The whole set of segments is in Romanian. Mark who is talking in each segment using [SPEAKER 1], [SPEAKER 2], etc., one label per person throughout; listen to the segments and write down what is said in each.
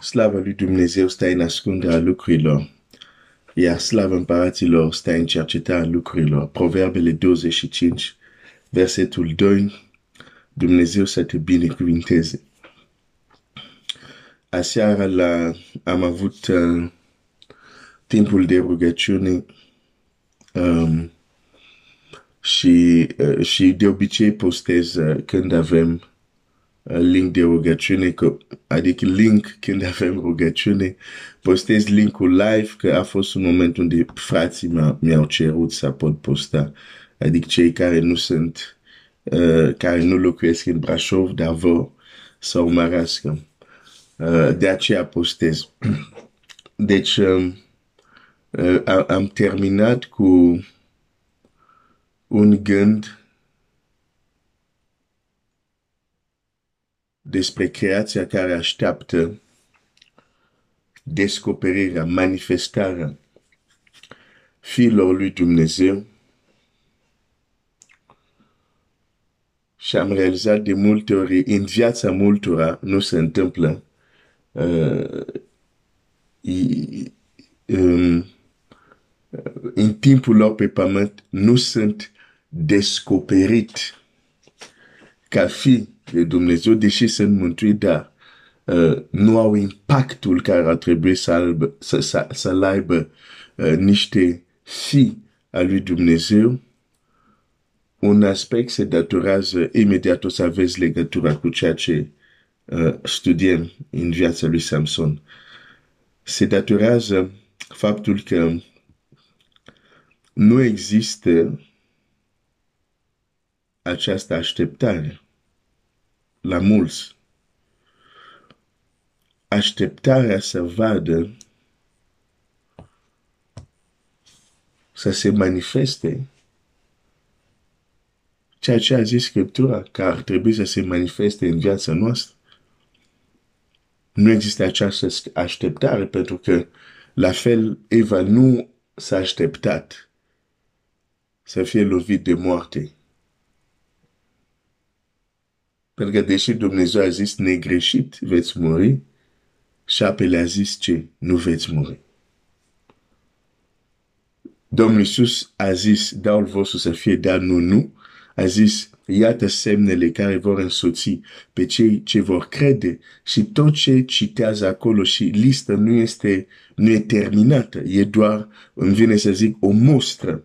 [SPEAKER 1] Slava lui Dumnezeu stă în ascunderea lucrurilor, iar slava împăraților stă în cercetarea lucrurilor. Proverbele 25, versetul 2, Dumnezeu să te binecuvinteze. Aseară la, am avut uh, timpul de rugăciune um, și, uh, și de obicei postez uh, când avem link de rugăciune, că, adică link când avem rugăciune, postez linkul live, că a fost un moment unde frații mi-au cerut să pot posta, adică cei care nu sunt, uh, care nu locuiesc în Brașov, dar vor să urmărească. Uh, de aceea postez. Deci, um, uh, am terminat cu un gând despre creația care așteaptă descoperirea, manifestarea fiilor lui Dumnezeu. Și am realizat de multe ori, în viața multora nu se întâmplă uh, um, în timpul lor pe pământ nu sunt descoperit ca fi de Dumnezeu, deși sunt mântuit, dar uh, nu au impactul care ar trebui să, aibă, să, să, să aibă uh, niște fi a lui Dumnezeu, un aspect se datorează imediat o să aveți legătura cu ceea ce uh, studiem în viața lui Samson. Se datorează faptul că nu există această așteptare la mulți. Așteptarea să vadă să se manifeste ceea ce a zis Scriptura, că ar trebui să se manifeste în viața noastră. Nu există această așteptare pentru că, la fel, Eva nu s-a așteptat să fie lovit de moarte. Pentru că deși Dumnezeu a zis negreșit veți muri, șapele a zis ce? Nu veți muri. Domnul Iisus a zis, daul vostru să fie dar nu, nu. A zis, iată semnele care vor însoți pe cei ce vor crede și tot ce citează acolo și lista nu este, nu e terminată, e doar, îmi vine să zic, o mostră.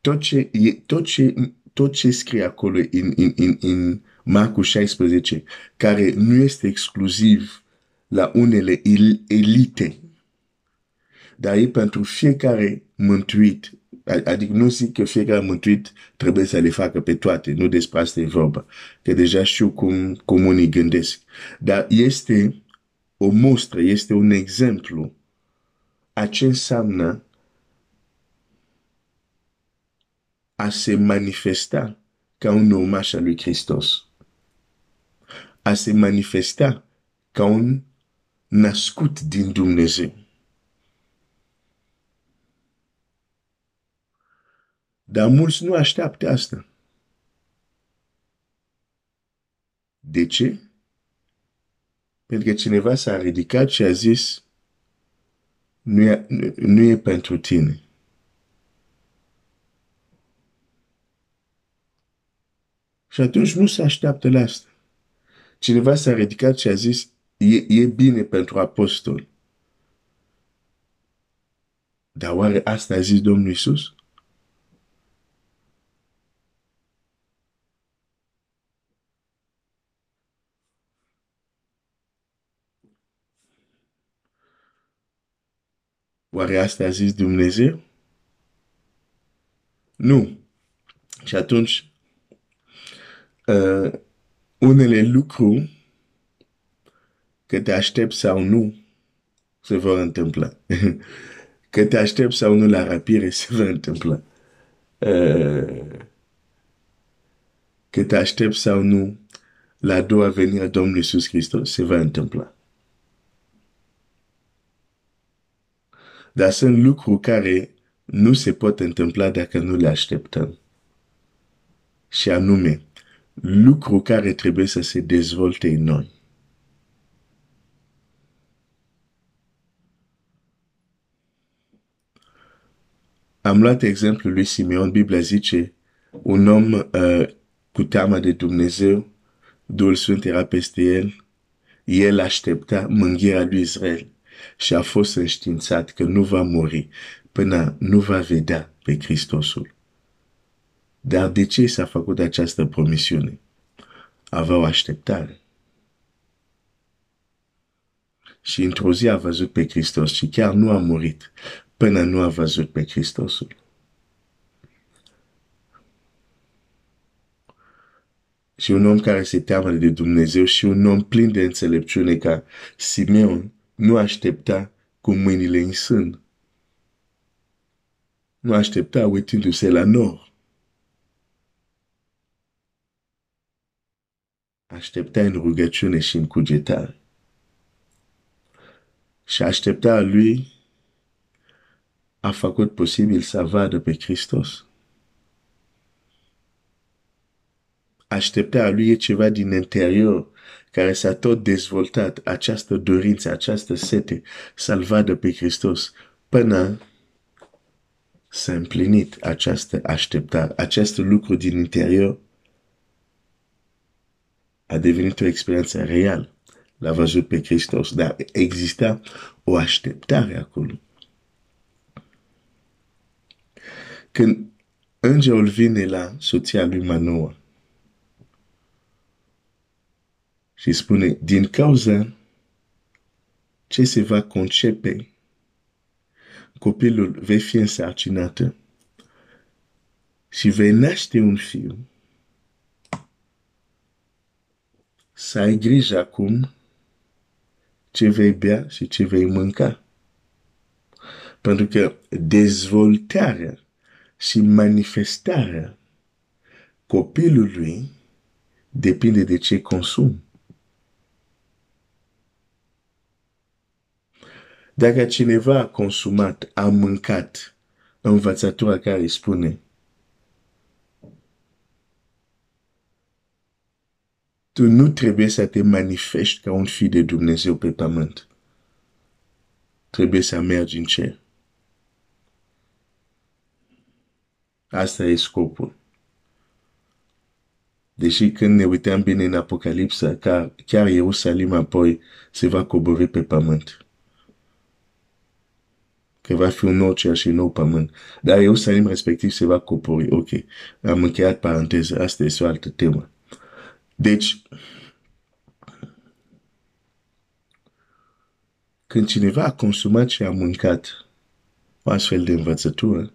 [SPEAKER 1] Tot ce, e, tot ce tot ce scrie acolo în, în, în, în Marcu 16, care nu este exclusiv la unele elite, dar e pentru fiecare mântuit. Adică nu zic că fiecare mântuit trebuie să le facă pe toate, nu despre asta e vorba, că deja știu cum, cum unii gândesc. Dar este o mostră, este un exemplu a ce înseamnă a se manifesta ca un urmaș al lui Hristos. A se manifesta ca un născut din Dumnezeu. Dar mulți nu așteaptă asta. De ce? Pentru că cineva s-a ridicat și a zis, nu e, nu e pentru tine. Și atunci nu se așteaptă la asta. Cineva s-a ridicat și a zis, e, e bine pentru apostol. Dar oare asta a zis Domnul Iisus? Oare asta a zis Dumnezeu? Nu. Și atunci uh, unele lucruri că te aștept sau nu se vor întâmpla. că te aștept sau nu la rapire se va întâmpla. Uh, că te aștept sau nu la a doua venire a Domnului Iisus Hristos se va întâmpla. Dar sunt lucruri care nu se pot întâmpla dacă nu le așteptăm. Și anume, lucru care trebuie să se dezvolte în noi. Am luat exemplul lui Simeon, Biblia zice, un om uh, cu teama de Dumnezeu, Duhul Sfânt era peste el, el aștepta mânghirea lui Israel și a fost înștiințat că nu va muri până nu va vedea pe Hristosul. Dar de ce s-a făcut această promisiune? Avea o așteptare. Și într-o zi a văzut pe Hristos și chiar nu a murit până nu a văzut pe Hristosul. Și un om care se teamă de Dumnezeu și un om plin de înțelepciune ca Simeon nu aștepta cu mâinile în sân. Nu aștepta uitându-se la nord. Aștepta în rugăciune și în cugetare. Și aștepta lui a făcut posibil să vadă pe Hristos. Așteptarea lui e ceva din interior care s-a tot dezvoltat, această dorință, această sete să-L vadă pe Hristos până s-a împlinit această așteptare, acest lucru din interior a devenit o experiență reală. L-a văzut pe Hristos, dar exista o așteptare acolo. Când îngerul vine la soția lui Manoa și spune, din cauza ce se va concepe, copilul vei fi însărcinată și vei naște un fiu, să ai grijă acum ce vei bea și ce vei mânca. Pentru că dezvoltarea și manifestarea copilului depinde de ce consum. Dacă cineva a consumat, a mâncat învățătura care spune nu trebuie să te manifesti ca un fiu de Dumnezeu pe pământ. Trebuie să mergi în cer. Asta e scopul. Deși când ne uităm bine în Apocalipsa, chiar, chiar Ierusalim apoi se va coborî pe pământ. Că va fi un nou cer și un nou pământ. Dar Ierusalim respectiv se va coborî. Ok. Am încheiat paranteză. Asta este o altă temă. Deci, când cineva a consumat și a mâncat o astfel de învățătură,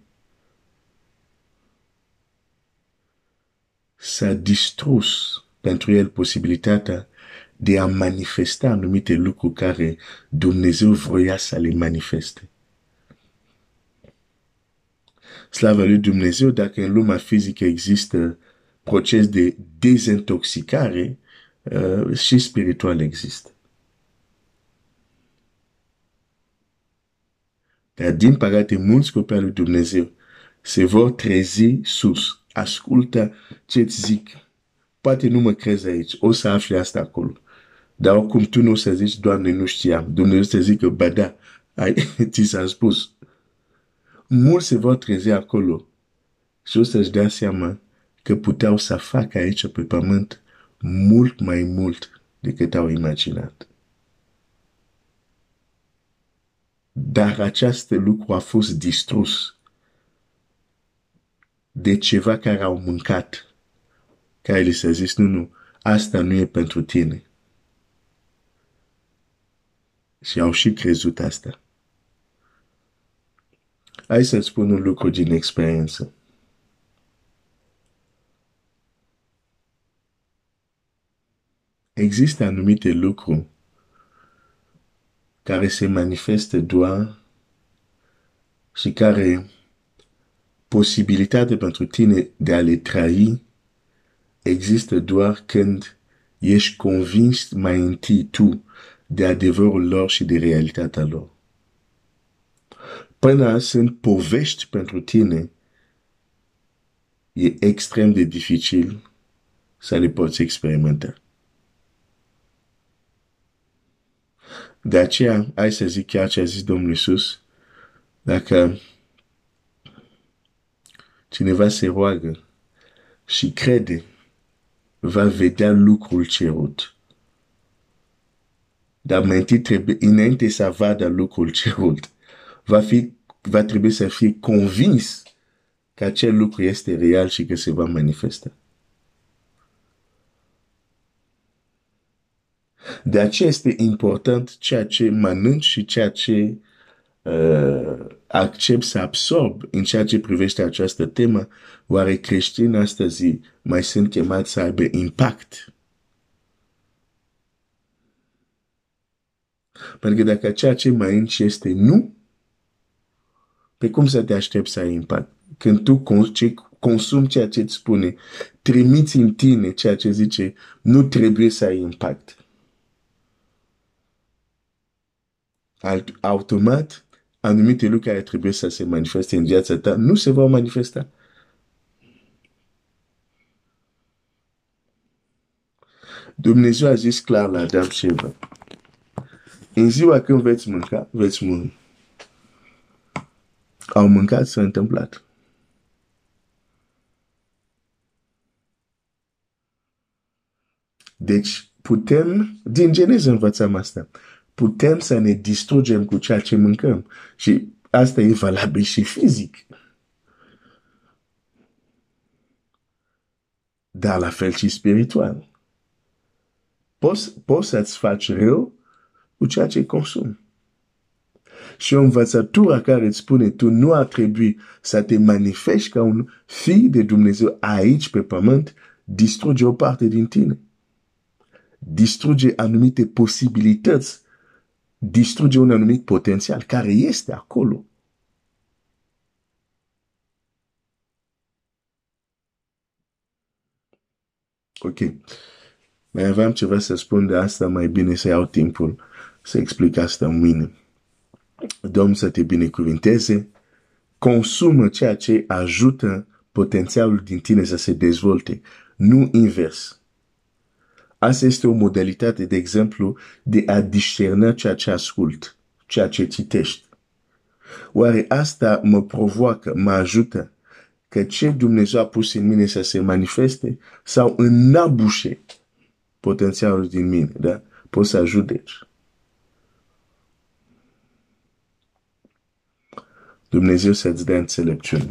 [SPEAKER 1] s-a distrus pentru el posibilitatea de a manifesta anumite lucruri care Dumnezeu vroia să le manifeste. Slavă lui Dumnezeu, dacă în lumea fizică există proces de dezintoxicare, uh, și spiritual există. Dar din păcate, mulți copii al lui Dumnezeu se vor trezi sus ascultă ce-ți zic. Poate nu mă crezi aici, o să afli asta acolo. Dar oricum tu nu o să zici, Doamne, nu știam. Dumnezeu să zică, ba da, ai, ți s-a spus. Mulți se vor trezi acolo și o să-și dea seama că puteau să facă aici pe pământ mult mai mult decât au imaginat. Dar acest lucru a fost distrus de ceva care au mâncat, care li s-a zis, nu, nu, asta nu e pentru tine. Și au și crezut asta. Hai să spun un lucru din experiență. Există anumite lucruri care se manifestă doar și care posibilitatea pentru tine de a le trai există doar când ești convins mai întâi tu de adevărul lor și de realitatea lor. Până sunt povești pentru tine, e extrem de dificil să le poți experimenta. De aceea, hai să zic chiar ce a zis Domnul Iisus, dacă cineva se roagă și crede, va vedea lucrul cerut. Dar mai întâi trebuie, înainte să vadă lucrul cerut, va, fi, va trebui să fie convins că acel lucru este real și că se va manifesta. De aceea este important ceea ce mănânci și ceea ce uh, accept să absorb în ceea ce privește această temă, oare creștinii astăzi mai sunt chemați să aibă impact? Pentru că dacă ceea ce mănânci este nu, pe cum să te aștepți să ai impact? Când tu consumi ceea ce îți spune, trimiți în tine ceea ce zice, nu trebuie să ai impact. Automat, anumite lucruri care trebuie să se manifeste în viața ta nu se vor manifesta. Dumnezeu a zis clar la Adam și Eva. În ziua când veți mânca, veți muri. Au mâncat, s-a întâmplat. Deci, putem, din Geneza învățăm asta putem să ne distrugem cu ceea ce mâncăm. Și asta e valabil și fizic. Dar la fel și spiritual. Poți, poți să-ți faci rău cu ceea ce consumi. Și o învățătură care îți spune tu nu ar trebui să te manifesti ca un fiu de Dumnezeu aici pe pământ, distruge o parte din tine. Distruge anumite posibilități distruge un anumit potențial care este acolo. Ok. Mai aveam ceva să spun de asta, mai bine să iau timpul să explic asta mâine. Domnul să te binecuvinteze. Consumă ceea ce ajută potențialul din tine să se dezvolte, nu invers. Asta este o modalitate, de exemplu, de a discerna ceea ce ascult, ceea ce citești. Oare asta mă provoacă, mă ajută că ce Dumnezeu a pus în mine să se manifeste sau înabușe potențialul din mine, da? Poți să judeci. Dumnezeu să-ți dea înțelepciune.